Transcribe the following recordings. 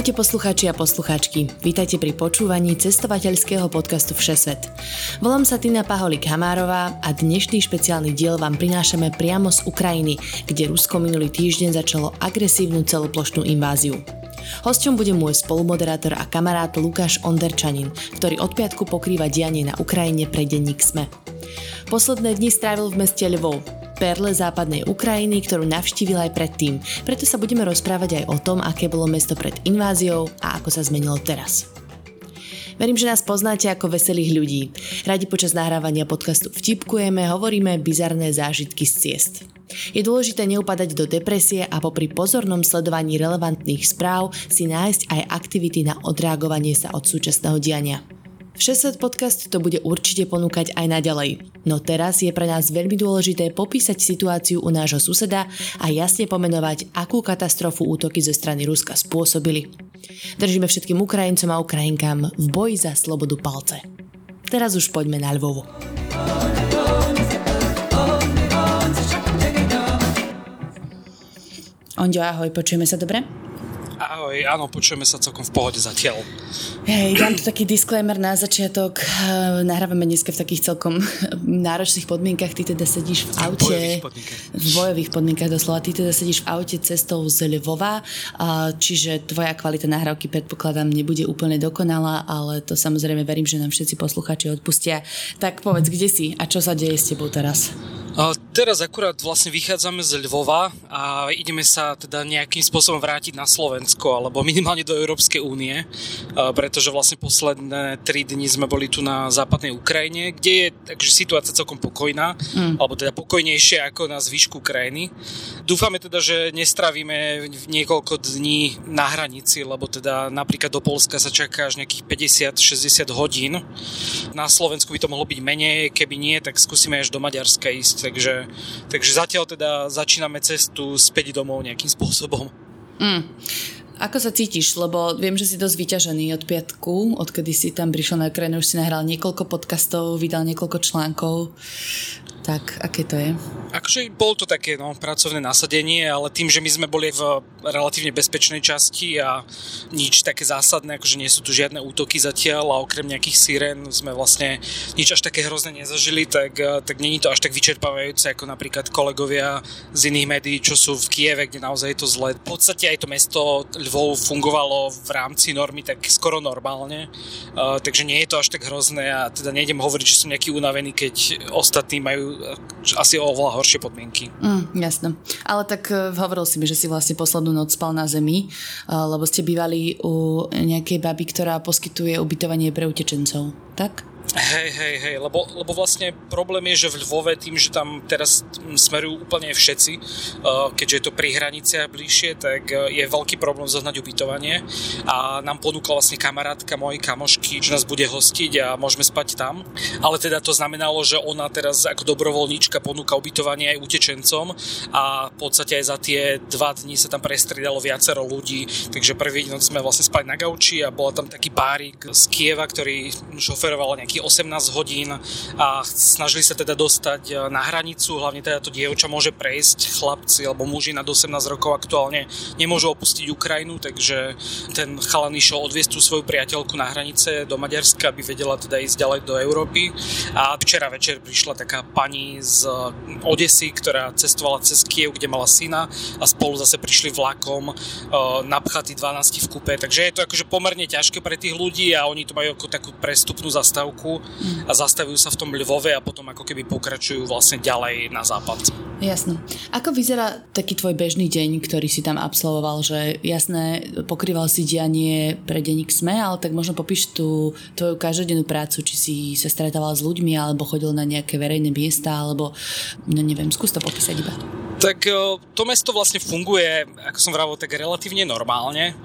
Ahojte poslucháči a poslucháčky. Vítajte pri počúvaní cestovateľského podcastu Všesvet. Volám sa Tina Paholik Hamárová a dnešný špeciálny diel vám prinášame priamo z Ukrajiny, kde Rusko minulý týždeň začalo agresívnu celoplošnú inváziu. Hosťom bude môj spolumoderátor a kamarát Lukáš Onderčanin, ktorý od piatku pokrýva dianie na Ukrajine pre denník SME. Posledné dni strávil v meste Lvov, perle západnej Ukrajiny, ktorú navštívil aj predtým. Preto sa budeme rozprávať aj o tom, aké bolo mesto pred inváziou a ako sa zmenilo teraz. Verím, že nás poznáte ako veselých ľudí. Radi počas nahrávania podcastu vtipkujeme, hovoríme bizarné zážitky z ciest. Je dôležité neupadať do depresie a popri pozornom sledovaní relevantných správ si nájsť aj aktivity na odreagovanie sa od súčasného diania. 600 podcast to bude určite ponúkať aj naďalej. No teraz je pre nás veľmi dôležité popísať situáciu u nášho suseda a jasne pomenovať, akú katastrofu útoky zo strany Ruska spôsobili. Držíme všetkým Ukrajincom a Ukrajinkám v boji za slobodu palce. Teraz už poďme na Lvovu. Ondio, ahoj, počujeme sa dobre? Ahoj, áno, počujeme sa celkom v pohode zatiaľ. Hej, dám tu taký disclaimer na začiatok. Eh, nahrávame dneska v takých celkom náročných podmienkach. Ty teda sedíš v aute. V bojových podmienkach. V bojových podmienkach doslova. Ty teda sedíš v aute cestou z Lvova, čiže tvoja kvalita nahrávky predpokladám nebude úplne dokonalá, ale to samozrejme verím, že nám všetci posluchači odpustia. Tak povedz, kde si a čo sa deje s tebou teraz? A teraz akurát vlastne vychádzame z Lvova a ideme sa teda nejakým spôsobom vrátiť na Slovensko alebo minimálne do Európskej únie, pretože vlastne posledné tri dni sme boli tu na západnej Ukrajine, kde je takže situácia celkom pokojná, mm. alebo teda pokojnejšia ako na zvyšku krajiny. Dúfame teda, že nestravíme niekoľko dní na hranici, lebo teda napríklad do Polska sa čaká až nejakých 50-60 hodín. Na Slovensku by to mohlo byť menej, keby nie, tak skúsime až do Maďarska ísť takže, takže zatiaľ teda začíname cestu späť domov nejakým spôsobom. Mm. Ako sa cítiš? Lebo viem, že si dosť vyťažený od piatku, odkedy si tam prišiel na Ukrajinu, už si nahral niekoľko podcastov, vydal niekoľko článkov. Tak, aké to je? Akože bolo to také no, pracovné nasadenie, ale tým, že my sme boli v relatívne bezpečnej časti a nič také zásadné, akože nie sú tu žiadne útoky zatiaľ a okrem nejakých sirén sme vlastne nič až také hrozné nezažili, tak, tak není to až tak vyčerpávajúce ako napríklad kolegovia z iných médií, čo sú v Kieve, kde naozaj je to zle. V podstate aj to mesto Lvov fungovalo v rámci normy tak skoro normálne, uh, takže nie je to až tak hrozné a teda nejdem hovoriť, že som nejaký unavený, keď ostatní majú asi oveľa horšie podmienky. Mm, jasné. Ale tak uh, hovoril si mi, že si vlastne poslednú noc spal na zemi, uh, lebo ste bývali u nejakej baby, ktorá poskytuje ubytovanie pre utečencov, tak? Hej, hej, hej, lebo, lebo vlastne problém je, že v Lvove tým, že tam teraz smerujú úplne všetci, uh, keďže je to pri hraniciach bližšie, tak uh, je veľký problém zohnať ubytovanie a nám ponúkla vlastne kamarátka mojej kamošky, že nás bude hostiť a môžeme spať tam. Ale teda to znamenalo, že ona teraz ako dobrovoľníčka ponúka ubytovanie aj utečencom a v podstate aj za tie dva dní sa tam prestriedalo viacero ľudí, takže prvý noc sme vlastne spali na gauči a bola tam taký párik z Kieva, ktorý šoferoval nejaký 18 hodín a snažili sa teda dostať e, na hranicu, hlavne teda to dievča môže prejsť, chlapci alebo muži nad 18 rokov aktuálne nemôžu opustiť Ukrajinu, takže ten chalan išiel odviesť tú svoju priateľku na hranice do Maďarska, aby vedela teda ísť ďalej do Európy. A včera večer prišla taká pani z Odesy, ktorá cestovala cez Kiev, kde mala syna a spolu zase prišli vlakom e, napchatí 12 v kupe, takže je to akože pomerne ťažké pre tých ľudí a oni to majú ako takú prestupnú zastávku a zastavujú sa v tom Lvove a potom ako keby pokračujú vlastne ďalej na západ. Jasno. Ako vyzerá taký tvoj bežný deň, ktorý si tam absolvoval, že jasné, pokrýval si dianie pre denník SME, ale tak možno popíš tú tvoju každodennú prácu, či si sa stretával s ľuďmi, alebo chodil na nejaké verejné miesta, alebo no neviem, skús to popísať iba. Tak to mesto vlastne funguje, ako som vravil, tak relatívne normálne,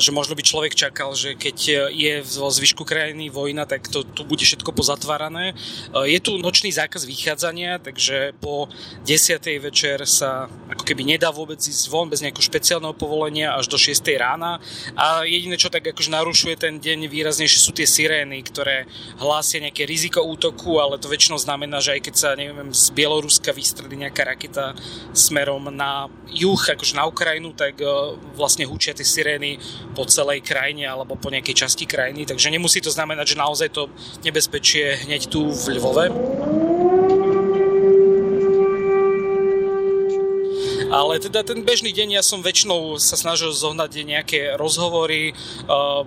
že možno by človek čakal, že keď je vo zvyšku krajiny vojna, tak to tu bude všetko pozatvárané. Je tu nočný zákaz vychádzania, takže po 10. večer sa ako keby nedá vôbec ísť von bez nejakého špeciálneho povolenia až do 6. rána a jediné, čo tak akože narušuje ten deň výraznejšie sú tie sirény, ktoré hlásia nejaké riziko útoku, ale to väčšinou znamená, že aj keď sa, neviem, z Bieloruska vystrelí nejaká raketa smerom na juh, akože na Ukrajinu, tak e, vlastne húčia tie sirény po celej krajine alebo po nejakej časti krajiny, takže nemusí to znamenať, že naozaj to nebezpečie hneď tu v Lvove. Ale teda ten bežný deň ja som väčšinou sa snažil zohnať nejaké rozhovory, uh,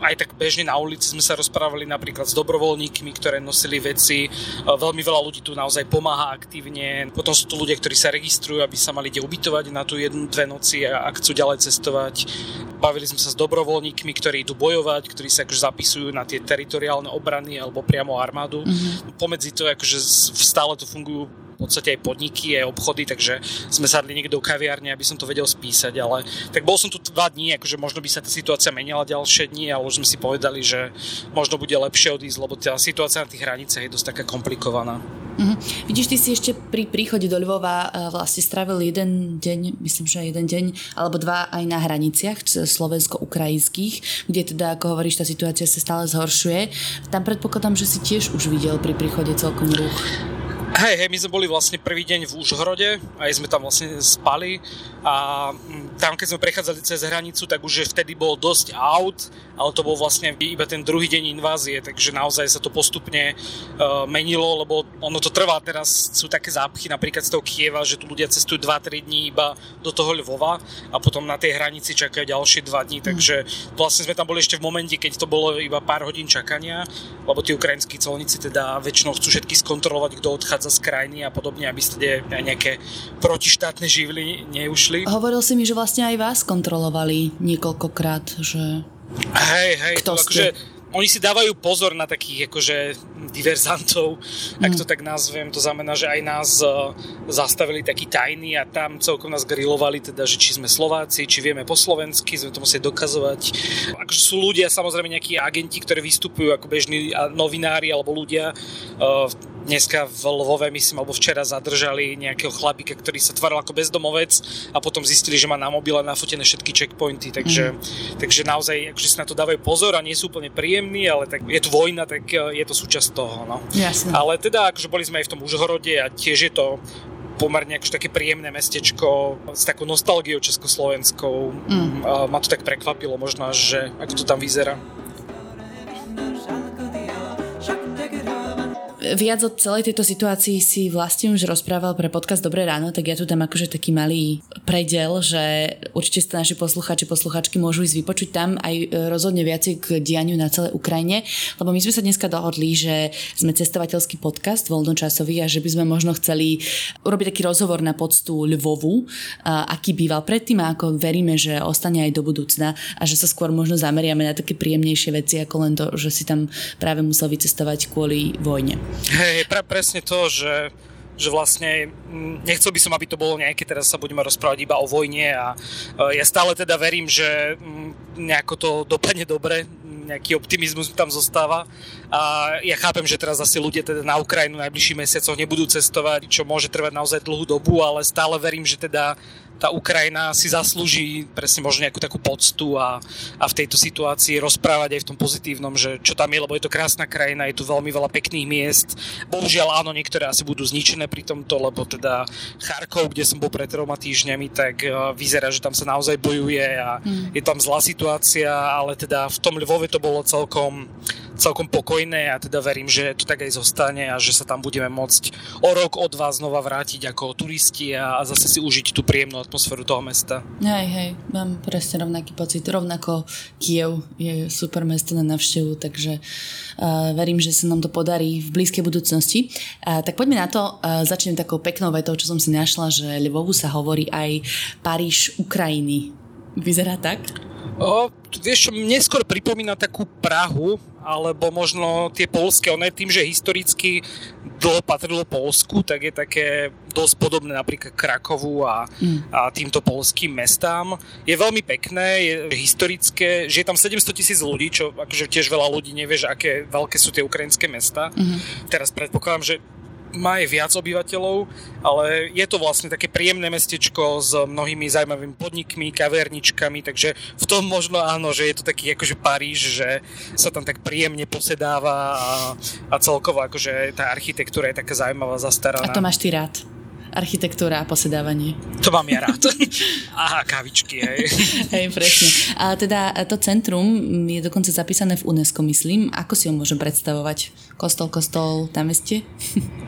aj tak bežne na ulici sme sa rozprávali napríklad s dobrovoľníkmi, ktoré nosili veci. Veľmi veľa ľudí tu naozaj pomáha aktívne. Potom sú tu ľudia, ktorí sa registrujú, aby sa mali kde ubytovať na tú jednu, dve noci a ak chcú ďalej cestovať. Bavili sme sa s dobrovoľníkmi, ktorí idú bojovať, ktorí sa akože zapisujú na tie teritoriálne obrany alebo priamo armádu. Mm-hmm. Pomedzi to akože stále tu fungujú v podstate aj podniky, aj obchody, takže sme sadli niekde do kaviárne, aby som to vedel spísať, ale tak bol som tu dva dní, akože možno by sa tá situácia menila ďalšie dni, ale už sme si povedali, že možno bude lepšie odísť, lebo tá situácia na tých hraniciach je dosť taká komplikovaná. Uh-huh. Vidíš, ty si ešte pri príchode do Lvova uh, vlastne strávil jeden deň, myslím, že jeden deň alebo dva aj na hraniciach slovensko-ukrajinských, kde teda, ako hovoríš, tá situácia sa stále zhoršuje. Tam predpokladám, že si tiež už videl pri príchode celkom ruch. Hej, hej, my sme boli vlastne prvý deň v Užhorode, aj sme tam vlastne spali a mm, tam, keď sme prechádzali cez hranicu, tak už vtedy bol dosť aut, ale to bol vlastne iba ten druhý deň invázie, takže naozaj sa to postupne uh, menilo, lebo ono to trvá teraz, sú také zápchy napríklad z toho Kieva, že tu ľudia cestujú 2-3 dní iba do toho Lvova a potom na tej hranici čakajú ďalšie 2 dní, mm. takže vlastne sme tam boli ešte v momente, keď to bolo iba pár hodín čakania, lebo tí ukrajinskí colníci teda väčšinou chcú všetky skontrolovať, kto odchádza z krajiny a podobne, aby ste nejaké protištátne živly neušli. Hovoril si mi, že vlastne aj vás kontrolovali niekoľkokrát, že... Hej, hej, Kto to akože oni si dávajú pozor na takých akože diverzantov, mm. ak to tak nazvem. To znamená, že aj nás uh, zastavili taký tajný a tam celkom nás grilovali, teda, že či sme Slováci, či vieme po slovensky, sme to museli dokazovať. Akože sú ľudia, samozrejme nejakí agenti, ktorí vystupujú ako bežní novinári alebo ľudia. Uh, dneska v Lvove, myslím, alebo včera zadržali nejakého chlapika, ktorý sa tvaril ako bezdomovec a potom zistili, že má na mobile nafotené všetky checkpointy, takže, mm. takže naozaj akože si na to dávajú pozor a nie sú úplne príjemní, ale tak je tu vojna, tak e, je to súčasť toho. No. Jasne. Ale teda akože boli sme aj v tom Užhorode a tiež je to pomerne akože také príjemné mestečko s takou nostalgiou československou. Mm. A ma to tak prekvapilo možno, že ako to tam vyzerá. Viac o celej tejto situácii si vlastne už rozprával pre podcast Dobré ráno, tak ja tu dám akože taký malý predel, že určite sa naši posluchači, posluchačky môžu ísť vypočuť tam aj e, rozhodne viacej k dianiu na celej Ukrajine, lebo my sme sa dneska dohodli, že sme cestovateľský podcast voľnočasový a že by sme možno chceli urobiť taký rozhovor na poctu Lvovu, aký býval predtým a ako veríme, že ostane aj do budúcna a že sa skôr možno zameriame na také príjemnejšie veci ako len to, že si tam práve musel vycestovať kvôli vojne. Hej, pre, presne to, že že vlastne mm, nechcel by som, aby to bolo nejaké, teraz sa budeme rozprávať iba o vojne a ja stále teda verím, že mm, nejako to dopadne dobre, nejaký optimizmus tam zostáva. A ja chápem, že teraz asi ľudia teda na Ukrajinu najbližších mesiacoch nebudú cestovať, čo môže trvať naozaj dlhú dobu, ale stále verím, že teda tá Ukrajina si zaslúži presne možno nejakú takú poctu a, a v tejto situácii rozprávať aj v tom pozitívnom, že čo tam je, lebo je to krásna krajina, je tu veľmi veľa pekných miest. Bohužiaľ áno, niektoré asi budú zničené pri tomto, lebo teda Charkov, kde som bol pred troma týždňami, tak uh, vyzerá, že tam sa naozaj bojuje a mm. je tam zlá situácia, ale teda v tom Lvove to bolo celkom celkom pokojné a teda verím, že to tak aj zostane a že sa tam budeme môcť o rok, od vás znova vrátiť ako turisti a, a zase si užiť tú príjemnú atmosféru toho mesta. Hej, hej, mám presne rovnaký pocit. Rovnako Kiev je super mesto na navštevu, takže uh, verím, že sa nám to podarí v blízkej budúcnosti. Uh, tak poďme na to. Uh, začnem takou peknou vetou, čo som si našla, že Lvovu sa hovorí aj Paríž Ukrajiny. Vyzerá tak? O, vieš, mne skôr pripomína takú Prahu, alebo možno tie polské, ono tým, že historicky dlho patrilo Polsku, tak je také dosť podobné napríklad Krakovu a, mm. a týmto polským mestám. Je veľmi pekné, je historické, že je tam 700 tisíc ľudí, čo akože tiež veľa ľudí nevie, že aké veľké sú tie ukrajinské mesta. Mm-hmm. Teraz predpokladám, že má aj viac obyvateľov, ale je to vlastne také príjemné mestečko s mnohými zaujímavými podnikmi, kaverničkami, takže v tom možno áno, že je to taký akože Paríž, že sa tam tak príjemne posedáva a, a celkovo akože tá architektúra je taká zaujímavá, zastaraná. A to máš ty rád? architektúra a posedávanie. To mám ja rád. Aha, kávičky, hej. hej, presne. A teda to centrum je dokonca zapísané v UNESCO, myslím. Ako si ho môžem predstavovať? Kostol, kostol, tam ste?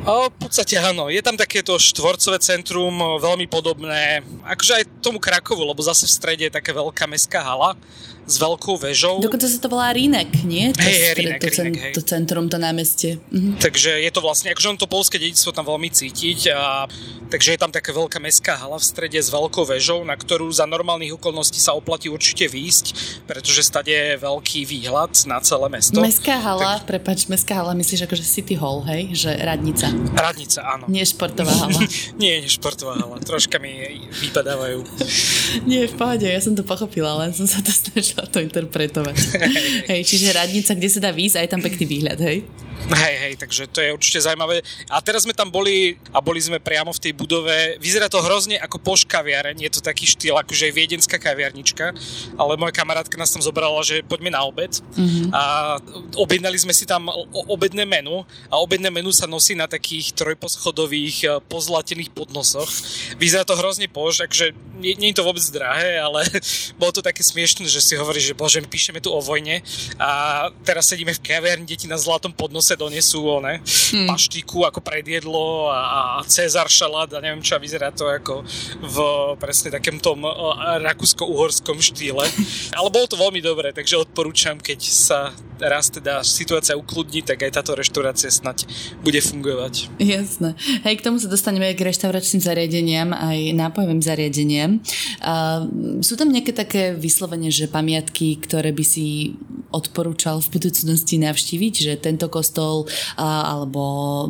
O, v podstate áno. Je tam takéto štvorcové centrum, veľmi podobné, akože aj tomu Krakovu, lebo zase v strede je taká veľká mestská hala s veľkou väžou. Dokonca sa to volá Rínek, nie? To, hey, hey, Rínek, to, Rínek, hej. to centrum, to námestie. Mhm. Takže je to vlastne, akože on to polské dedictvo tam veľmi cítiť a takže je tam taká veľká mestská hala v strede s veľkou väžou, na ktorú za normálnych okolností sa oplatí určite výjsť, pretože stade je veľký výhľad na celé mesto. Mestská hala, tak... prepač, mestská hala, myslíš akože City Hall, hej? Že radnica. Radnica, áno. Nie športová hala. nie, nie športová hala. Troška mi vypadávajú. nie, v pohode, ja som to pochopila, len som sa to snažila to interpretovať. hej, čiže radnica, kde sa dá výjsť a je tam pekný výhľad, hej? Hej, hej, takže to je určite zaujímavé. A teraz sme tam boli a boli sme priamo v tej budove. Vyzerá to hrozne ako poš kaviareň, je to taký štýl, akože je viedenská kaviarnička, ale moja kamarátka nás tam zobrala, že poďme na obed mm-hmm. a objednali sme si tam obedné menu a obedné menu sa nosí na takých trojposchodových e, pozlatených podnosoch. Vyzerá to hrozne poš, akože nie, nie je to vôbec drahé, ale bolo to také smiešné, že si hovorí, že bože, my píšeme tu o vojne a teraz sedíme v kaviarni, deti na zlatom podnose donesú one, hmm. paštiku ako predjedlo a, a Cezar šalát a neviem čo, a vyzerá to ako v presne takém tom rakúsko-uhorskom štýle. Ale bolo to veľmi dobré, takže odporúčam, keď sa raz teda situácia ukludní, tak aj táto reštaurácia snať bude fungovať. Jasné. Hej, k tomu sa dostaneme k reštauračným zariadeniam, aj nápojovým zariadeniam. Uh, sú tam nejaké také vyslovene, že pamiatky, ktoré by si odporúčal v budúcnosti navštíviť, že tento kostol uh, alebo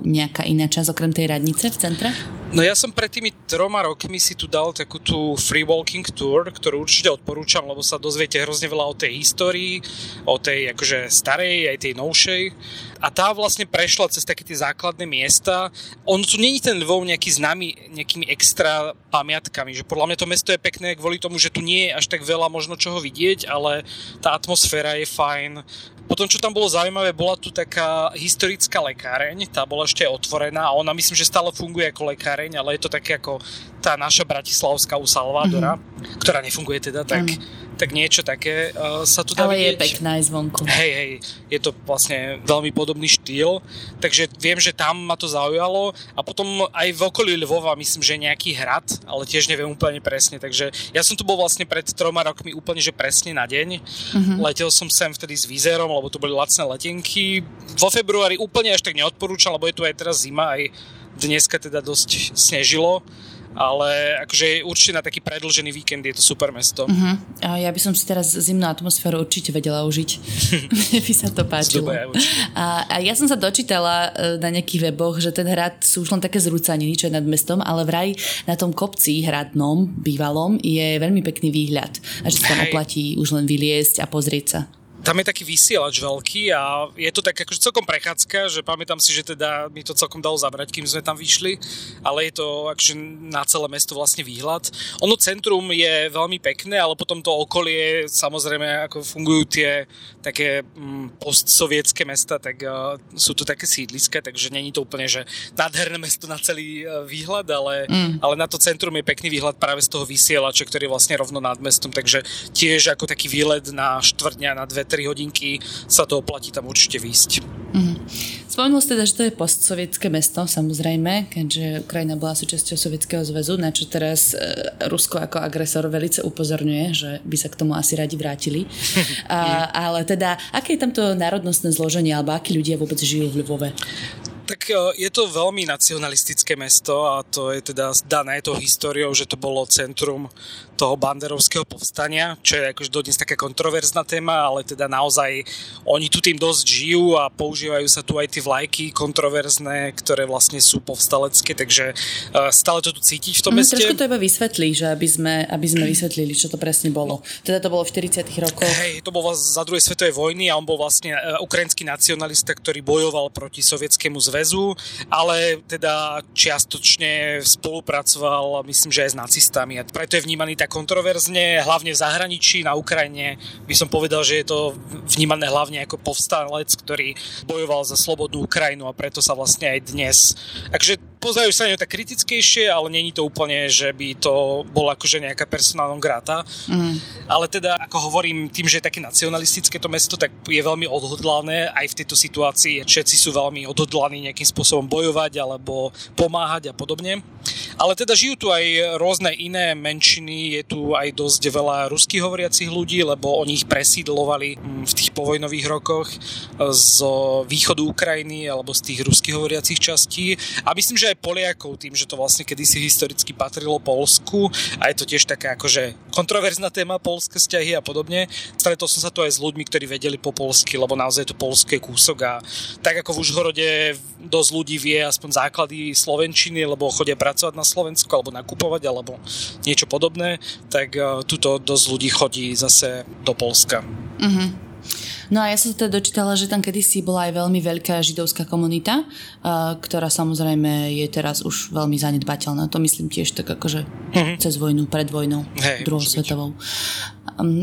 nejaká iná časť okrem tej radnice v centre? No ja som pred tými troma rokmi si tu dal takú tú free walking tour, ktorú určite odporúčam, lebo sa dozviete hrozne veľa o tej histórii, o tej akože starej, aj tej novšej. A tá vlastne prešla cez také tie základné miesta. On tu není ten Lvov nejaký známy nejakými extra pamiatkami, že podľa mňa to mesto je pekné kvôli tomu, že tu nie je až tak veľa možno čoho vidieť, ale tá atmosféra je fajn. Potom, čo tam bolo zaujímavé, bola tu taká historická lekáreň, tá bola ešte otvorená a ona myslím, že stále funguje ako lekáreň, ale je to také ako tá naša bratislavská u Salvadora, mm-hmm. ktorá nefunguje teda tak. Mm tak niečo také uh, sa tu dá Ale vidieť. je pekná aj zvonku. Hej, hej, je to vlastne veľmi podobný štýl, takže viem, že tam ma to zaujalo a potom aj v okolí Lvova myslím, že nejaký hrad, ale tiež neviem úplne presne, takže ja som tu bol vlastne pred troma rokmi úplne, že presne na deň. Uh-huh. Letel som sem vtedy s výzerom, lebo tu boli lacné letenky. Vo februári úplne až tak neodporúčam, lebo je tu aj teraz zima, aj dneska teda dosť snežilo ale akože určite na taký predlžený víkend je to super mesto. Uh-huh. A ja by som si teraz zimnú atmosféru určite vedela užiť. Mne by sa to páčilo. a, a ja som sa dočítala e, na nejakých weboch, že ten hrad sú už len také zrúcaniny, čo je nad mestom, ale vraj na tom kopci hradnom, bývalom, je veľmi pekný výhľad. A že sa tam oplatí už len vyliesť a pozrieť sa tam je taký vysielač veľký a je to tak akože celkom prechádzka, že pamätám si, že teda mi to celkom dalo zabrať, kým sme tam vyšli, ale je to akože na celé mesto vlastne výhľad. Ono centrum je veľmi pekné, ale potom to okolie, samozrejme, ako fungujú tie také mm, postsovietské mesta, tak uh, sú to také sídliska, takže není to úplne, že nádherné mesto na celý uh, výhľad, ale, mm. ale na to centrum je pekný výhľad práve z toho vysielača, ktorý je vlastne rovno nad mestom, takže tiež ako taký výlet na štvrdňa, na dve, 3 hodinky sa to oplatí tam určite výjsť. Mm-hmm. Spomenul ste teda, že to je postsovietské mesto, samozrejme, keďže Ukrajina bola súčasťou Sovietskeho zväzu, na čo teraz e, Rusko ako agresor velice upozorňuje, že by sa k tomu asi radi vrátili. A, ale teda, aké je tam to národnostné zloženie, alebo akí ľudia vôbec žijú v Lvove? E, je to veľmi nacionalistické mesto a to je teda dané tou históriou, že to bolo centrum toho banderovského povstania, čo je akože dodnes taká kontroverzná téma, ale teda naozaj oni tu tým dosť žijú a používajú sa tu aj tie vlajky kontroverzné, ktoré vlastne sú povstalecké, takže uh, stále to tu cítiť v tom mm, meste. Trošku to iba vysvetlí, že aby sme, aby sme vysvetlili, čo to presne bolo. Teda to bolo v 40 rokoch. Hej, to bol za druhej svetovej vojny a on bol vlastne uh, ukrajinský nacionalista, ktorý bojoval proti Sovietskému zväzu, ale teda čiastočne spolupracoval, myslím, že aj s nacistami a preto je vnímaný tak kontroverzne, hlavne v zahraničí, na Ukrajine. By som povedal, že je to vnímané hlavne ako povstalec, ktorý bojoval za slobodnú Ukrajinu a preto sa vlastne aj dnes... Takže pozerajú sa na ňu tak kritickejšie, ale není to úplne, že by to bola akože nejaká personálna grata. Mm. Ale teda, ako hovorím, tým, že je také nacionalistické to mesto, tak je veľmi odhodlané aj v tejto situácii. Všetci sú veľmi odhodlaní nejakým spôsobom bojovať alebo pomáhať a podobne. Ale teda žijú tu aj rôzne iné menšiny, je tu aj dosť veľa ruských hovoriacich ľudí, lebo oni ich presídlovali mm, v tých povojnových rokoch z východu Ukrajiny alebo z tých ruských hovoriacich častí. A myslím, že aj Poliakov tým, že to vlastne kedysi historicky patrilo Polsku a je to tiež taká akože kontroverzná téma polské vzťahy a podobne. Stretol som sa tu aj s ľuďmi, ktorí vedeli po polsky, lebo naozaj to polské kúsok a tak ako v Užhorode dosť ľudí vie aspoň základy slovenčiny, lebo chodia pracovať na Slovensku alebo nakupovať alebo niečo podobné, tak uh, tuto dosť ľudí chodí zase do Polska. Mm-hmm. No a ja som teda dočítala, že tam kedysi bola aj veľmi veľká židovská komunita, ktorá samozrejme je teraz už veľmi zanedbateľná. To myslím tiež tak akože mm-hmm. cez vojnu, pred vojnou, hey, druhou svetovou.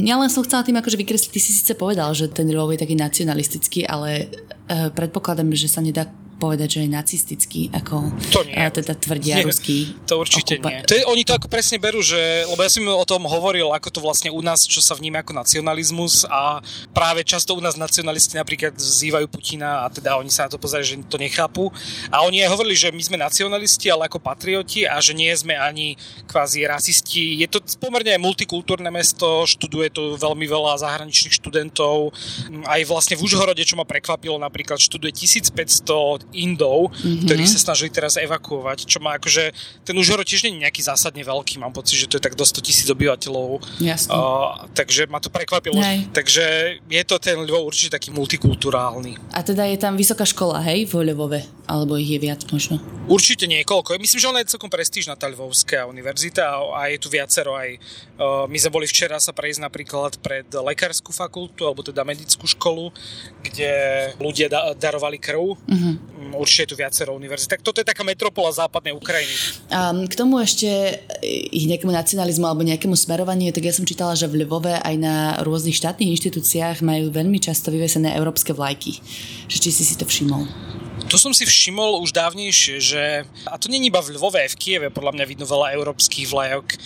Ja len som chcela tým akože vykresliť, ty si síce povedal, že ten Lvov je taký nacionalistický, ale uh, predpokladám, že sa nedá povedať, že je nacistický, ako to nie. teda tvrdia nie, ruský. To určite okupa- nie. To je, oni to ako presne berú, že, lebo ja som o tom hovoril, ako to vlastne u nás, čo sa vníma ako nacionalizmus a práve často u nás nacionalisti napríklad vzývajú Putina a teda oni sa na to pozerajú, že to nechápu. A oni aj hovorili, že my sme nacionalisti, ale ako patrioti a že nie sme ani kvázi rasisti. Je to pomerne multikultúrne mesto, študuje tu veľmi veľa zahraničných študentov. Aj vlastne v Užhorode, čo ma prekvapilo, napríklad študuje 1500 Indov, mm-hmm. ktorí sa snažili teraz evakuovať, čo má akože, ten Užhorod tiež nie je nejaký zásadne veľký, mám pocit, že to je tak do 100 tisíc obyvateľov. Jasne. Uh, takže ma to prekvapilo. Hej. Takže je to ten Lvov určite taký multikulturálny. A teda je tam vysoká škola, hej, v Lvove? Alebo ich je viac možno? Určite niekoľko. Myslím, že ona je celkom prestížna tá Lvovská univerzita a, a je tu viacero aj. Uh, my sme boli včera sa prejsť napríklad pred lekárskú fakultu, alebo teda medickú školu, kde ľudia da- darovali krv. Mm-hmm určite je tu viacero univerzít. Tak toto je taká metropola západnej Ukrajiny. A k tomu ešte ich nejakému nacionalizmu alebo nejakému smerovaniu, tak ja som čítala, že v Lvove aj na rôznych štátnych inštitúciách majú veľmi často vyvesené európske vlajky. Že či si si to všimol? To som si všimol už dávnejšie, že, a to není iba v Lvove, v Kieve podľa mňa vidno veľa európskych vlajok. E,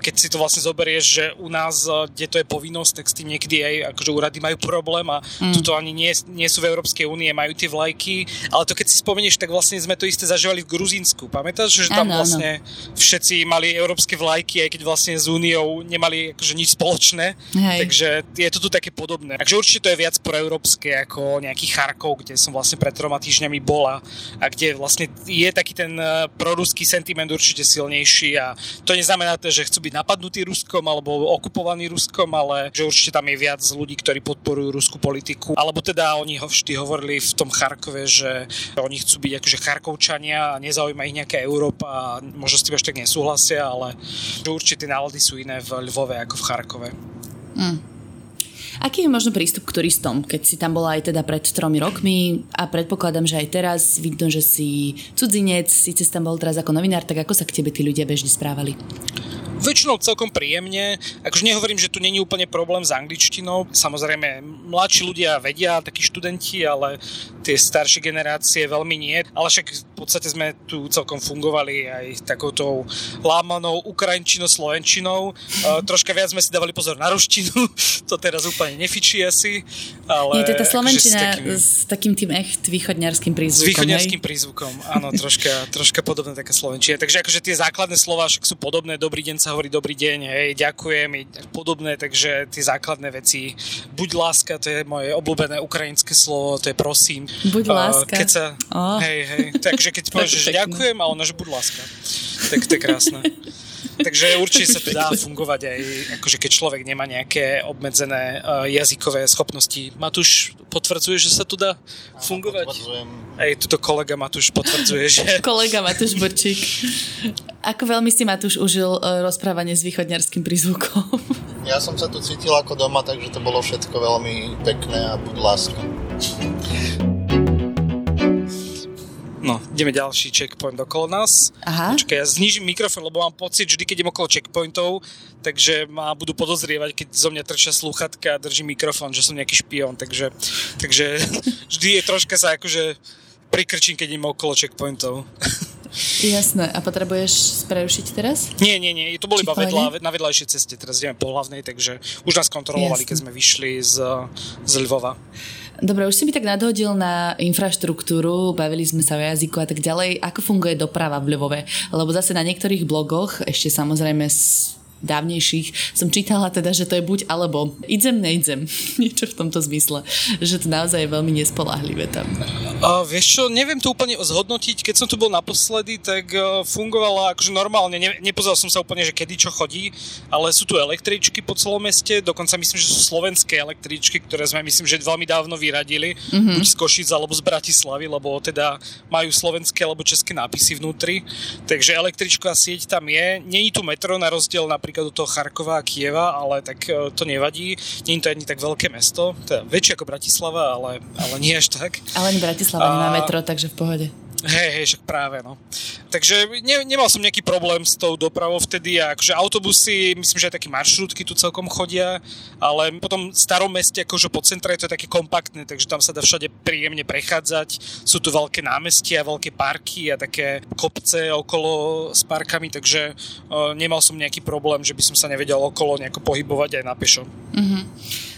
keď si to vlastne zoberieš, že u nás, e, kde to je povinnosť, tak s tým niekedy aj akože úrady majú problém a mm. tuto ani nie, nie sú v Európskej únie, majú tie vlajky, ale to keď si spomenieš, tak vlastne sme to isté zažívali v Gruzínsku. Pamätáš, že tam ano, vlastne ano. všetci mali európske vlajky, aj keď vlastne s úniou nemali akože nič spoločné. Hej. Takže je to tu také podobné. Takže určite to je viac proeurópske ako nejaký Charkov, kde som vlastne pred troma týždňami bola a kde vlastne je taký ten e, proruský sentiment určite silnejší a to neznamená, že chcú byť napadnutí Ruskom alebo okupovaní Ruskom, ale že určite tam je viac ľudí, ktorí podporujú ruskú politiku. Alebo teda oni ho vždy hovorili v tom Charkove, že oni chcú byť akože Charkovčania a nezaujíma ich nejaká Európa a možno s tým až tak nesúhlasia, ale že určite nálady sú iné v Lvove ako v Charkove. Mm. Aký je možno prístup k turistom, keď si tam bola aj teda pred tromi rokmi a predpokladám, že aj teraz vidno, že si cudzinec, síce tam bol teraz ako novinár, tak ako sa k tebe tí ľudia bežne správali? Väčšinou celkom príjemne. Akože nehovorím, že tu není úplne problém s angličtinou. Samozrejme, mladší ľudia vedia, takí študenti, ale tie staršie generácie veľmi nie. Ale však v podstate sme tu celkom fungovali aj takouto lámanou ukrajinčinou, slovenčinou. Uh, troška viac sme si dávali pozor na ruštinu. to teraz úplne nefičí asi. Ale Nie, to je tá slovenčina s takým, s takým tým echt východňarským prízvukom. S východňarským prízvukom, áno, troška, troška podobná taká slovenčina. Takže akože tie základné slova však sú podobné. Dobrý deň sa hovorí dobrý deň, hej, ďakujem i podobné, takže tie základné veci. Buď láska, to je moje obľúbené ukrajinské slovo, to je prosím. Buď láska. Keď sa, oh. hej, hej, takže keď povieš, ďakujem, a ona, že buď láska. Tak to je krásne. Takže určite sa to dá fungovať aj, akože keď človek nemá nejaké obmedzené uh, jazykové schopnosti. Matúš potvrdzuje, že sa tu dá fungovať? Potvrdzujem. Aj tuto kolega Matúš potvrdzuje, že... kolega Matúš Borčík. Ako veľmi si Matúš užil uh, rozprávanie s východňarským prízvukom? Ja som sa tu cítil ako doma, takže to bolo všetko veľmi pekné a buď láska. No, ideme ďalší checkpoint okolo nás. Aha. Počkaj, ja znižím mikrofón, lebo mám pocit, vždy, keď idem okolo checkpointov, takže ma budú podozrievať, keď zo mňa trčia slúchatka a drží mikrofón, že som nejaký špión, takže, takže vždy je troška sa akože prikrčím, keď idem okolo checkpointov. Jasné. A potrebuješ prerušiť teraz? Nie, nie, nie. To boli iba vedľa, na vedľajšej ceste. Teraz ideme po hlavnej, takže už nás kontrolovali, Jasné. keď sme vyšli z, z Lvova. Dobre, už si mi tak nadhodil na infraštruktúru, bavili sme sa o jazyku a tak ďalej. Ako funguje doprava v Lvove? Lebo zase na niektorých blogoch, ešte samozrejme dávnejších som čítala teda, že to je buď alebo idem, neidem. Niečo v tomto zmysle. Že to naozaj je veľmi nespolahlivé tam. A vieš čo, neviem to úplne zhodnotiť. Keď som tu bol naposledy, tak uh, fungovala akože normálne. Ne, nepozeral som sa úplne, že kedy čo chodí, ale sú tu električky po celom meste. Dokonca myslím, že sú slovenské električky, ktoré sme myslím, že veľmi dávno vyradili. Mm-hmm. Buď z Košic alebo z Bratislavy, lebo teda majú slovenské alebo české nápisy vnútri. Takže električka sieť tam je. Není tu metro na rozdiel na napríklad do toho Charkova a Kieva, ale tak e, to nevadí. Nie je to ani tak veľké mesto, teda väčšie ako Bratislava, ale, ale nie až tak. Ale ani Bratislava a... nemá metro, takže v pohode. Hej, hej, však práve, no. Takže ne, nemal som nejaký problém s tou dopravou vtedy a akože autobusy, myslím, že aj také maršrutky tu celkom chodia, ale potom v starom meste, akože po centre je to také kompaktné, takže tam sa dá všade príjemne prechádzať. Sú tu veľké námestia, veľké parky a také kopce okolo s parkami, takže uh, nemal som nejaký problém, že by som sa nevedel okolo nejako pohybovať aj na pešo. Mm-hmm.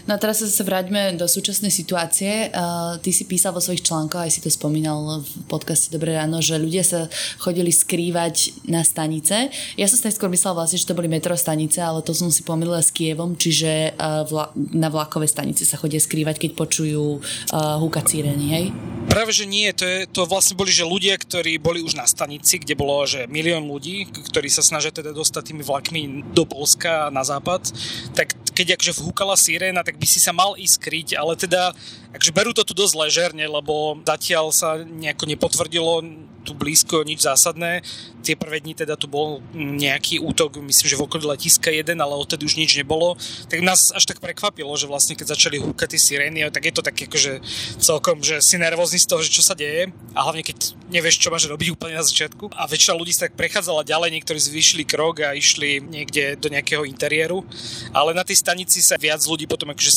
No a teraz sa vráťme do súčasnej situácie. Uh, ty si písal vo svojich článkoch, aj si to spomínal v podcaste Dobré ráno, že ľudia sa chodili skrývať na stanice. Ja som si skôr myslela vlastne, že to boli metrostanice, ale to som si pomýlila s Kievom, čiže uh, vla- na vlakové stanice sa chodia skrývať, keď počujú uh, húkať sireny, hej? Práve, že nie. To, je, to vlastne boli, že ľudia, ktorí boli už na stanici, kde bolo, že milión ľudí, ktorí sa snažia teda dostať tými vlakmi do Polska na západ, tak keď akože vhúkala siréna, tak by si sa mal ísť kryť, ale teda akože berú to tu dosť ležerne, lebo zatiaľ sa nejako nepotvrdilo tu blízko nič zásadné. Tie prvé dni teda tu bol nejaký útok, myslím, že v okolí letiska jeden, ale odtedy už nič nebolo. Tak nás až tak prekvapilo, že vlastne keď začali húkať tie sirény, tak je to také akože celkom, že si nervózny z toho, že čo sa deje. A hlavne keď nevieš, čo máš robiť úplne na začiatku. A väčšina ľudí sa tak prechádzala ďalej, niektorí zvýšili krok a išli niekde do nejakého interiéru. Ale na tej stanici sa viac ľudí potom akože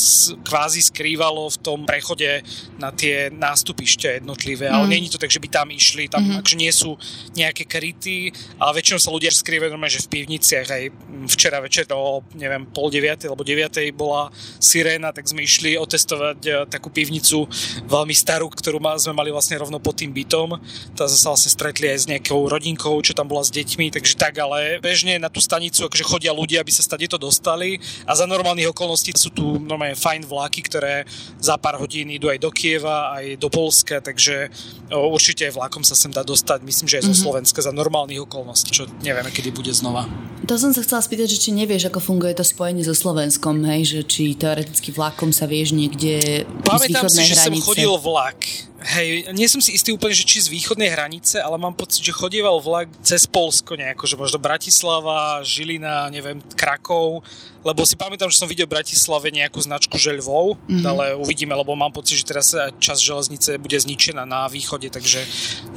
kvázi skrývalo v tom prechode na tie nástupište jednotlivé. Mm. Ale není to tak, že by tam išli, tam mm-hmm. Akože nie sú nejaké kryty, ale väčšinou sa ľudia skrývajú normálne, že v pivniciach. Aj včera večer o, neviem, pol deviatej alebo deviatej bola siréna, tak sme išli otestovať e, takú pivnicu veľmi starú, ktorú sme mali vlastne rovno pod tým bytom tam sme sa vlastne stretli aj s nejakou rodinkou, čo tam bola s deťmi, takže tak, ale bežne na tú stanicu akože chodia ľudia, aby sa stade to dostali a za normálnych okolností sú tu normálne fajn vlaky, ktoré za pár hodín idú aj do Kieva, aj do Polska, takže o, určite aj vlakom sa sem dá dostať, myslím, že aj zo mm-hmm. Slovenska za normálnych okolností, čo nevieme, kedy bude znova. To som sa chcela spýtať, že či nevieš, ako funguje to spojenie so Slovenskom, hej, že či teoreticky vlakom sa vieš niekde Pamätám si, že som chodil vlak Hej, nie som si istý úplne, že či z východnej hranice, ale mám pocit, že chodieval vlak cez Polsko nejako, že možno Bratislava, Žilina, neviem, Krakov, lebo si pamätám, že som videl v Bratislave nejakú značku želvov, mm-hmm. ale uvidíme, lebo mám pocit, že teraz čas železnice bude zničená na východe, takže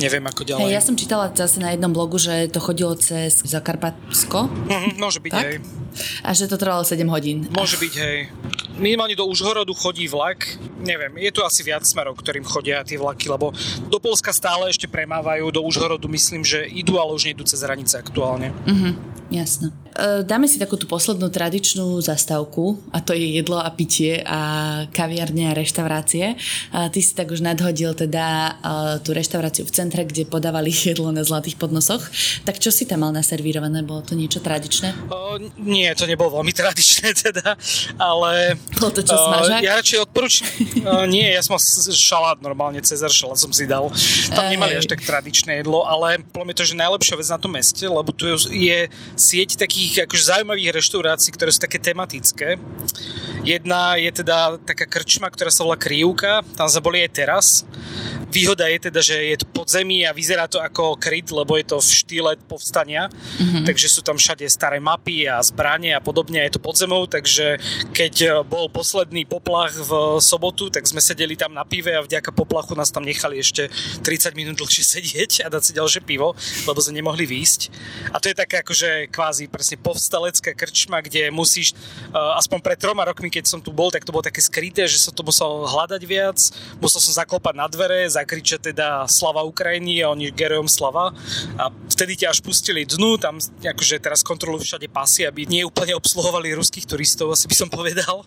neviem ako ďalej. Hey, ja som čítala zase na jednom blogu, že to chodilo cez Zakarpatsko. Mm-hmm, môže byť, tak? hej. A že to trvalo 7 hodín. Môže byť, hej. Minimálne do Užhorodu chodí vlak. Neviem, je tu asi viac smerov, ktorým chodia tie vlaky, lebo do Polska stále ešte premávajú, do Užhorodu myslím, že idú, ale už nejdú cez hranice aktuálne. Mhm, jasno. Dáme si takú tú poslednú tradičnú zastávku a to je jedlo a pitie a kaviarne a reštaurácie. A ty si tak už nadhodil teda tú reštauráciu v centre, kde podávali jedlo na zlatých podnosoch. Tak čo si tam mal naservírované? Bolo to niečo tradičné? O, nie, to nebolo veľmi tradičné teda, ale... Bolo to čo, smažák? Ja radšej odporúčam... nie, ja som šalát normálne, Cezar šalát som si dal. Tam nemali až tak tradičné jedlo, ale podľa to, že najlepšia vec na tom meste, lebo tu je sieť takých akože zaujímavých reštaurácií, ktoré sú také tematické. Jedna je teda taká krčma, ktorá sa volá Krívka, tam sme boli aj teraz. Výhoda je teda, že je to podzemí a vyzerá to ako kryt, lebo je to v štýle povstania, mm-hmm. takže sú tam všade staré mapy a zbranie a podobne, je to podzemou, takže keď bol posledný poplach v sobotu, tak sme sedeli tam na pive a vďaka poplachu nás tam nechali ešte 30 minút dlhšie sedieť a dať si ďalšie pivo, lebo sme nemohli výjsť. A to je taká akože kvázi presne povstalecká krčma, kde musíš, uh, aspoň pred troma rokmi, keď som tu bol, tak to bolo také skryté, že som to musel hľadať viac, musel som zaklopať na dvere, zakričať teda slava Ukrajiny a oni gerojom slava. A vtedy ťa až pustili dnu, tam akože teraz kontrolujú všade pasy, aby nie úplne obsluhovali ruských turistov, asi by som povedal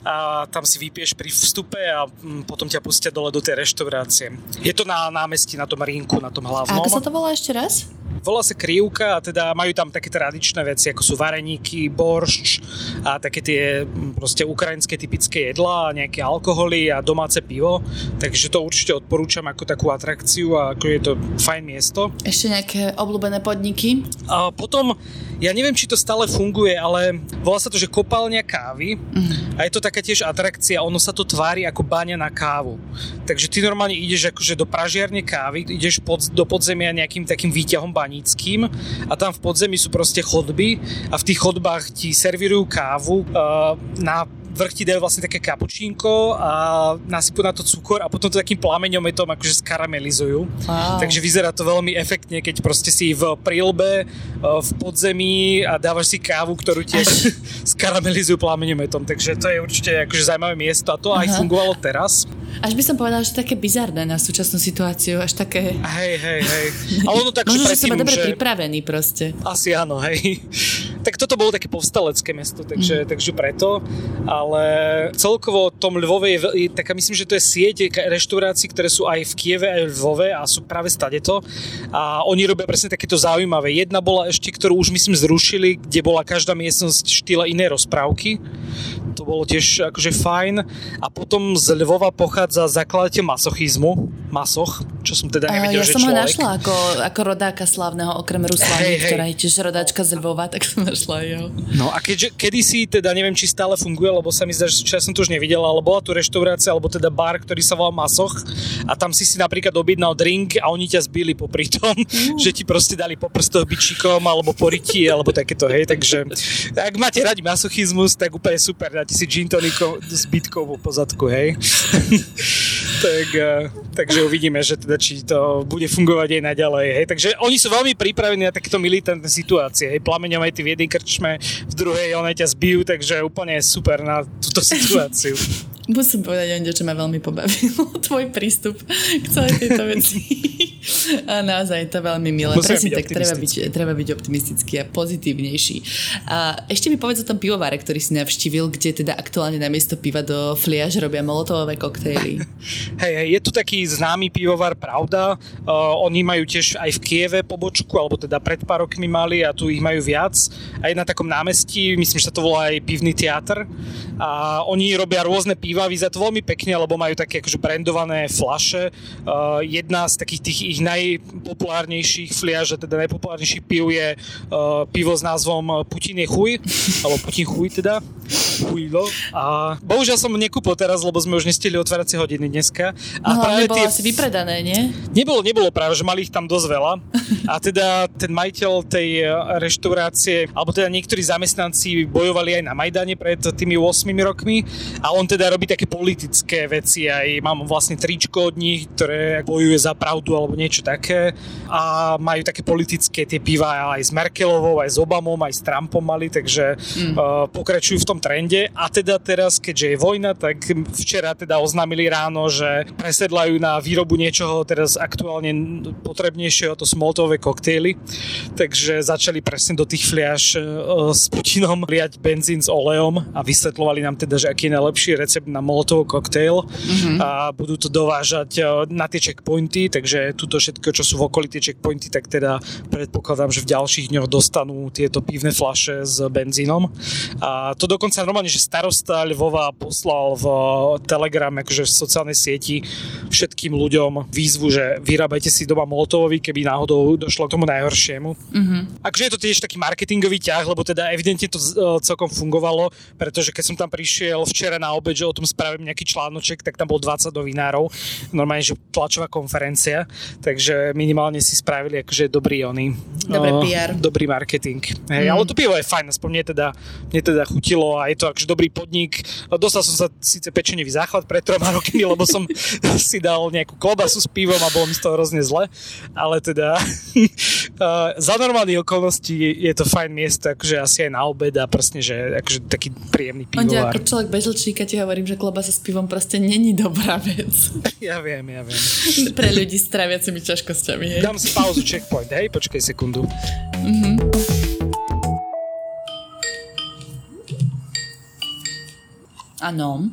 a tam si vypieš pri vstupe a mm, potom ťa pustia dole do tej reštaurácie. Je to na námestí, na tom rinku, na tom hlavnom. A ako sa to volá ešte raz? Volá sa krivka a teda majú tam také tradičné veci, ako sú vareníky, boršč a také tie mm, proste ukrajinské typické jedlá a nejaké alkoholy a domáce pivo. Takže to určite odporúčam ako takú atrakciu a ako je to fajn miesto. Ešte nejaké obľúbené podniky? A potom, ja neviem, či to stále funguje, ale volá sa to, že kopálňa kávy mm. a je to taká tiež atrakcia, ono sa to tvári ako báňa na kávu. Takže ty normálne ideš akože do pražiarne kávy, ideš pod, do podzemia nejakým takým výťahom Banickým a tam v podzemí sú proste chodby a v tých chodbách ti servírujú kávu uh, na vrch ti dajú vlastne také kapučínko a nasypú na to cukor a potom to takým plameňometom akože skaramelizujú. Wow. Takže vyzerá to veľmi efektne, keď proste si v prílbe, v podzemí a dávaš si kávu, ktorú tiež skaramelizujú plameňometom. Takže to je určite akože zaujímavé miesto a to Aha. aj fungovalo teraz. Až by som povedala, že také bizarné na súčasnú situáciu, až také... Hej, hej, hej. Ale ono tak, Možno, že, že dobre že... pripravený proste. Asi áno, hej. Tak toto bolo také povstalecké mesto, takže, mm. takže preto. Ale celkovo tom Lvove je, je taká, myslím, že to je sieť reštaurácií, ktoré sú aj v Kieve, aj v Lvove a sú práve stadeto. A oni robia presne takéto zaujímavé. Jedna bola ešte, ktorú už myslím zrušili, kde bola každá miestnosť štýla iné rozprávky. To bolo tiež akože fajn. A potom z Lvova pochádza zakladateľ masochizmu, Masoch, čo som teda nevedel, ja že som človek. ho našla ako, ako rodáka slávneho, okrem Ruslany, hey, hey. ktorá je tiež rodáčka z Lvova, tak som našla jeho. No a keďže kedysi, teda neviem, či stále funguje, lebo sa mi zdá, že ja som to už nevidel, ale bola tu reštaurácia, alebo teda bar, ktorý sa volal Masoch a tam si si napríklad objednal drink a oni ťa zbili popri tom, uh. že ti proste dali po prstoch bičikom alebo po ryti, alebo takéto, hej, takže ak máte radi masochizmus, tak úplne super, dáte si gin tonikov s bitkou po zadku, hej. tak, uh, takže uvidíme, že teda, či to bude fungovať aj naďalej. Hej. Takže oni sú veľmi pripravení na takéto militantné situácie. Hej. Plameňom aj ty v jednej krčme, v druhej one ťa zbijú, takže úplne super na túto situáciu. Musím povedať, čo ma veľmi pobavilo, tvoj prístup k celej tejto veci. A naozaj to veľmi milé. Presne tak treba byť, treba byť optimistický a pozitívnejší. A ešte mi povedz o tom pivovare, ktorý si navštívil, kde teda aktuálne na miesto piva do fliaž robia molotovové koktejly. Hej, hej, je tu taký známy pivovar Pravda. Uh, oni majú tiež aj v Kieve pobočku, alebo teda pred pár rokmi mali a tu ich majú viac. Aj na takom námestí, myslím, že sa to volá aj pivný teatr. A oni robia rôzne piva, vyzerá to veľmi pekne, lebo majú také akože brandované flaše. Uh, jedna z takých tých ich najpopulárnejších fliaž, teda najpopulárnejších piv je uh, pivo s názvom Putin je chuj, alebo Putin chuj teda. Chujlo. A bohužiaľ som nekúpil teraz, lebo sme už nestihli otváracie hodiny dneska. A no, práve tie... asi vypredané, nie? Nebolo, nebolo práve, že mali ich tam dosť veľa. A teda ten majiteľ tej reštaurácie, alebo teda niektorí zamestnanci bojovali aj na Majdane pred tými 8 rokmi a on teda robí také politické veci aj mám vlastne tričko od nich, ktoré bojuje za pravdu alebo niečo také a majú také politické tie piva aj s Merkelovou, aj s Obamom, aj s Trumpom mali, takže mm. uh, pokračujú v tom trende a teda teraz, keďže je vojna, tak včera teda oznámili ráno, že presedlajú na výrobu niečoho teraz aktuálne potrebnejšieho, to sú moltové koktejly, takže začali presne do tých fliaž uh, s Putinom liať benzín s olejom a vysvetľovali nám teda, že aký je najlepší recept na molotov koktejl mm-hmm. a budú to dovážať uh, na tie checkpointy, takže tuto všetko, čo sú v okolí tie checkpointy, tak teda predpokladám, že v ďalších dňoch dostanú tieto pivné flaše s benzínom. A to dokonca normálne, že starosta Lvova poslal v Telegram, akože v sociálnej sieti všetkým ľuďom výzvu, že vyrábajte si doma molotovovi, keby náhodou došlo k tomu najhoršiemu. Mm-hmm. Akže je to tiež taký marketingový ťah, lebo teda evidentne to e, celkom fungovalo, pretože keď som tam prišiel včera na obed, že o tom spravím nejaký článoček, tak tam bol 20 novinárov. Normálne, že tlačová konferencia, takže minimálne si spravili akože dobrý oni. Dobrý PR. Dobrý marketing. Hej, mm. ale to pivo je fajn, aspoň mne teda, mne teda chutilo a je to akože dobrý podnik. Dostal som sa síce pečenivý záchvat pred troma rokmi, lebo som si dal nejakú klobasu s pivom a bolo mi z toho hrozne zle, ale teda za normálnych okolností je to fajn miesto, akože asi aj na obed a presne, že akože taký príjemný pivovar. ako človek bez ti hovorím, že klobasa s pivom proste není dobrá vec. Ja viem, ja viem. Pre ľudí s traviacimi ťažkosťami. Hej. Dám si pauzu, checkpoint, hej, počkaj sekundu. Mm-hmm. Áno.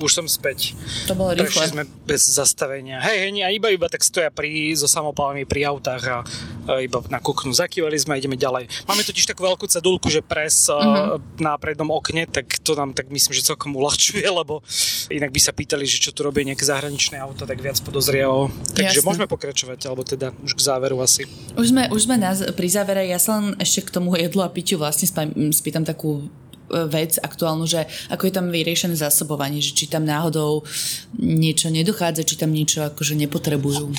Už som späť. To bolo rýchle. Prešli sme bez zastavenia. Hej, hej, a iba, iba tak stoja pri, so samopalami pri autách a, a iba nakúknú. Zakývali sme a ideme ďalej. Máme totiž takú veľkú cedulku, že pres uh-huh. na prednom okne, tak to nám tak myslím, že celkom uľahčuje, lebo inak by sa pýtali, že čo tu robí nejaké zahraničné auto, tak viac podozriavo. Takže Jasne. môžeme pokračovať, alebo teda už k záveru asi. Už sme, už sme na, pri závere, ja sa len ešte k tomu jedlu a piťu vlastne spýtam takú vec aktuálnu, že ako je tam vyriešené zásobovanie, že či tam náhodou niečo nedochádza, či tam niečo akože nepotrebujú.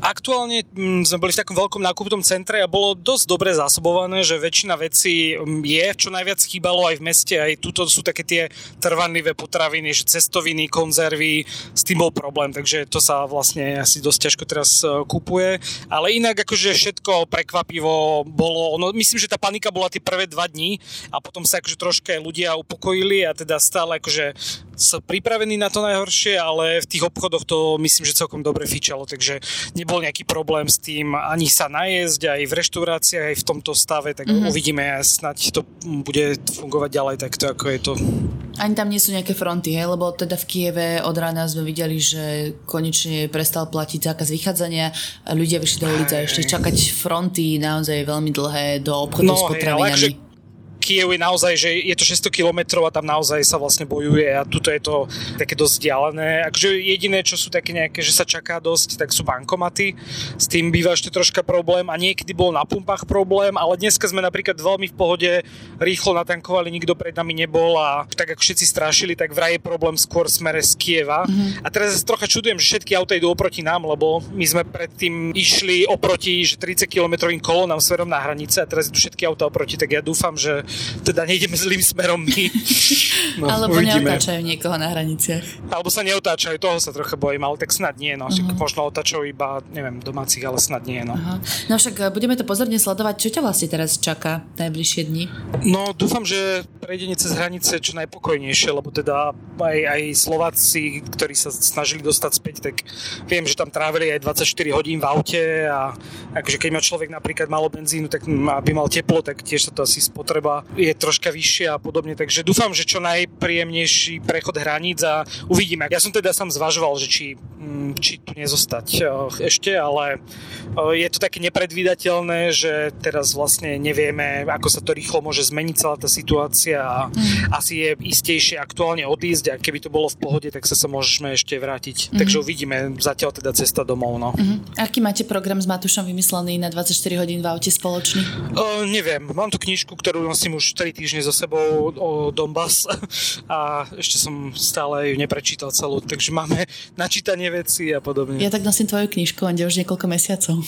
Aktuálne mm, sme boli v takom veľkom nákupnom centre a bolo dosť dobre zásobované, že väčšina vecí mm, je, čo najviac chýbalo aj v meste, aj tuto sú také tie trvanlivé potraviny, že cestoviny, konzervy, s tým bol problém, takže to sa vlastne asi dosť ťažko teraz e, kupuje, ale inak akože všetko prekvapivo bolo, no myslím, že tá panika bola tie prvé dva dní a potom sa akože trošku troška ľudia upokojili a teda stále akože sú pripravení na to najhoršie, ale v tých obchodoch to myslím, že celkom dobre fičalo, takže nebol nejaký problém s tým ani sa najesť, aj v reštauráciách, aj v tomto stave, tak mm-hmm. uvidíme a snať to bude fungovať ďalej takto, ako je to. Ani tam nie sú nejaké fronty, hej? lebo teda v Kieve od rána sme videli, že konečne prestal platiť zákaz vychádzania a ľudia vyšli do ulice ešte čakať fronty naozaj veľmi dlhé do obchodu no, s potravinami. Hej, ale Kiev je naozaj, že je to 600 km a tam naozaj sa vlastne bojuje a tuto je to také dosť vzdialené. Akože jediné, čo sú také nejaké, že sa čaká dosť, tak sú bankomaty. S tým býva ešte troška problém a niekedy bol na pumpách problém, ale dneska sme napríklad veľmi v pohode rýchlo natankovali, nikto pred nami nebol a tak ako všetci strašili, tak vraj je problém skôr smere z Kieva. Mm-hmm. A teraz trocha čudujem, že všetky auta idú oproti nám, lebo my sme predtým išli oproti že 30 km kolónam smerom na hranice a teraz idú všetky auta oproti, tak ja dúfam, že teda nejdeme zlým smerom my. No, Alebo uvidíme. neotáčajú niekoho na hraniciach. Alebo sa neotáčajú, toho sa trocha bojím, ale tak snad nie, no. Uh-huh. Možno otáčajú iba, neviem, domácich, ale snad nie, no. Uh-huh. No však eh, budeme to pozorne sledovať. Čo ťa vlastne teraz čaká najbližšie dni? No dúfam, že prejdenie cez hranice čo najpokojnejšie, lebo teda aj, aj Slováci, ktorí sa snažili dostať späť, tak viem, že tam trávili aj 24 hodín v aute a akože keď má človek napríklad malo benzínu, tak aby mal teplo, tak tiež sa to asi spotreba je troška vyššia a podobne, takže dúfam, že čo najpríjemnejší prechod hraníc a uvidíme. Ja som teda sám zvažoval, že či, mm, či tu nezostať eh, ešte, ale eh, je to také nepredvídateľné, že teraz vlastne nevieme, ako sa to rýchlo môže zmeniť celá tá situácia a mm. asi je istejšie aktuálne odísť a keby to bolo v pohode, tak sa sa môžeme ešte vrátiť. Mm. Takže uvidíme, zatiaľ teda cesta domov. No. Mm. Aký máte program s Matušom vymyslený na 24 hodín v aute spoločný? Uh, neviem, mám tu knižku, ktorú nosím už 3 týždne za sebou o Donbass a ešte som stále ju neprečítal celú, takže máme načítanie veci a podobne. Ja tak nosím tvoju knižku, on už niekoľko mesiacov.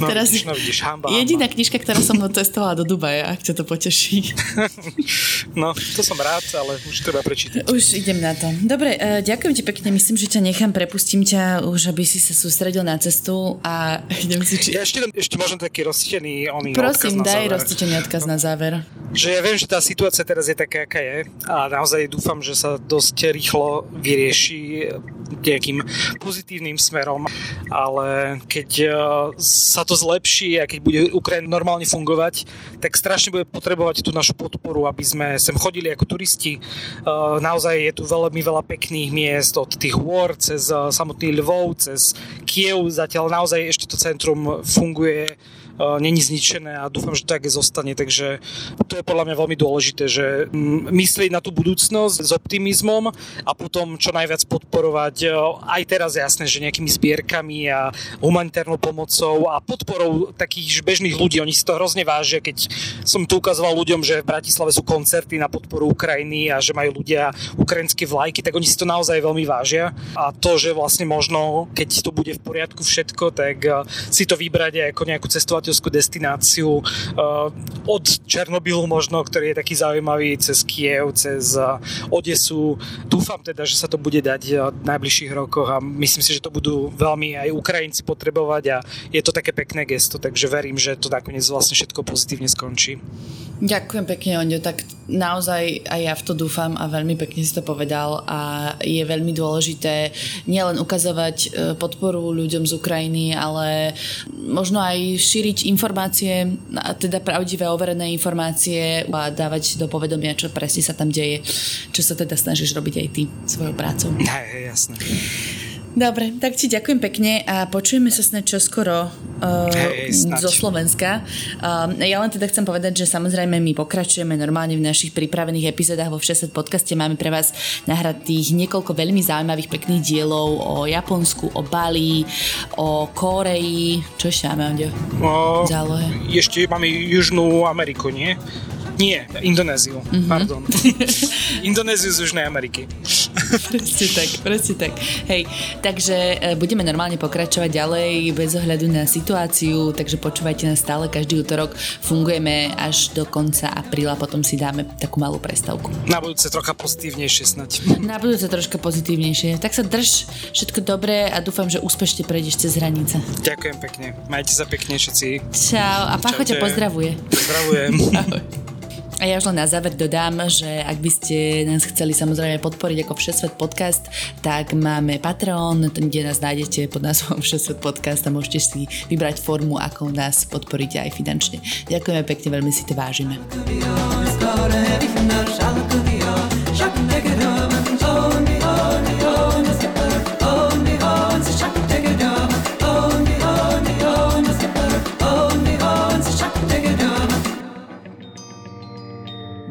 No, Teraz vidíš, no vidíš, hamba, Jediná hamba. knižka, ktorá som cestovala do Dubaja, ak ťa to poteší. no, to som rád, ale už treba prečítať. Už idem na to. Dobre, uh, ďakujem ti pekne, myslím, že ťa nechám, prepustím ťa už, aby si sa sústredil na cestu a idem si... Či... Ja ešte, ešte možno taký rozcítený oný Prosím, odkaz daj rozcítený odkaz na záver. Že ja viem, že tá situácia teraz je taká, aká je a naozaj dúfam, že sa dosť rýchlo vyrieši nejakým pozitívnym smerom, ale keď uh, sa to zlepší a keď bude Ukrajina normálne fungovať, tak strašne bude potrebovať tú našu podporu, aby sme sem chodili ako turisti. Uh, naozaj je tu veľmi veľa pekných miest, od tých War cez uh, samotný Lvov, cez Kiev, zatiaľ naozaj ešte to centrum funguje není zničené a dúfam, že tak zostane. Takže to je podľa mňa veľmi dôležité, že myslieť na tú budúcnosť s optimizmom a potom čo najviac podporovať aj teraz jasné, že nejakými zbierkami a humanitárnou pomocou a podporou takých bežných ľudí. Oni si to hrozne vážia, keď som tu ukazoval ľuďom, že v Bratislave sú koncerty na podporu Ukrajiny a že majú ľudia ukrajinské vlajky, tak oni si to naozaj veľmi vážia. A to, že vlastne možno, keď to bude v poriadku všetko, tak si to vybrať aj ako nejakú cestovateľ cestovateľskú destináciu uh, od Černobylu možno, ktorý je taký zaujímavý, cez Kiev, cez uh, Odesu. Dúfam teda, že sa to bude dať uh, v najbližších rokoch a myslím si, že to budú veľmi aj Ukrajinci potrebovať a je to také pekné gesto, takže verím, že to nakoniec vlastne všetko pozitívne skončí. Ďakujem pekne, Ondio. Tak naozaj aj ja v to dúfam a veľmi pekne si to povedal a je veľmi dôležité nielen ukazovať podporu ľuďom z Ukrajiny, ale možno aj šíriť šíriť informácie, a teda pravdivé overené informácie a dávať do povedomia, čo presne sa tam deje, čo sa teda snažíš robiť aj ty svojou prácou. Hej, jasné. Dobre, tak ti ďakujem pekne a počujeme sa snad čoskoro uh, hey, zo Slovenska. Uh, ja len teda chcem povedať, že samozrejme my pokračujeme normálne v našich pripravených epizódach vo Všeset podcaste. Máme pre vás nahratých niekoľko veľmi zaujímavých pekných dielov o Japonsku, o Bali, o Koreji. Čo ešte máme, O, Ešte máme Južnú Ameriku, nie? Nie, Indonéziu, mm-hmm. pardon. Indonéziu z Južnej Ameriky. presne tak, presne tak. Hej, takže e, budeme normálne pokračovať ďalej bez ohľadu na situáciu, takže počúvajte nás stále každý útorok. Fungujeme až do konca apríla, potom si dáme takú malú prestavku. Na budúce trocha pozitívnejšie snať. Na budúce troška pozitívnejšie. Tak sa drž, všetko dobré a dúfam, že úspešne prejdeš cez hranice. Ďakujem pekne. Majte sa pekne všetci. Čau a Pacho ťa pozdravuje. Pozdravujem. Ahoj. A ja už len na záver dodám, že ak by ste nás chceli samozrejme podporiť ako Všesvet podcast, tak máme Patreon, kde nás nájdete pod názvom Všesvet podcast a môžete si vybrať formu, ako nás podporíte aj finančne. Ďakujeme pekne, veľmi si to vážime.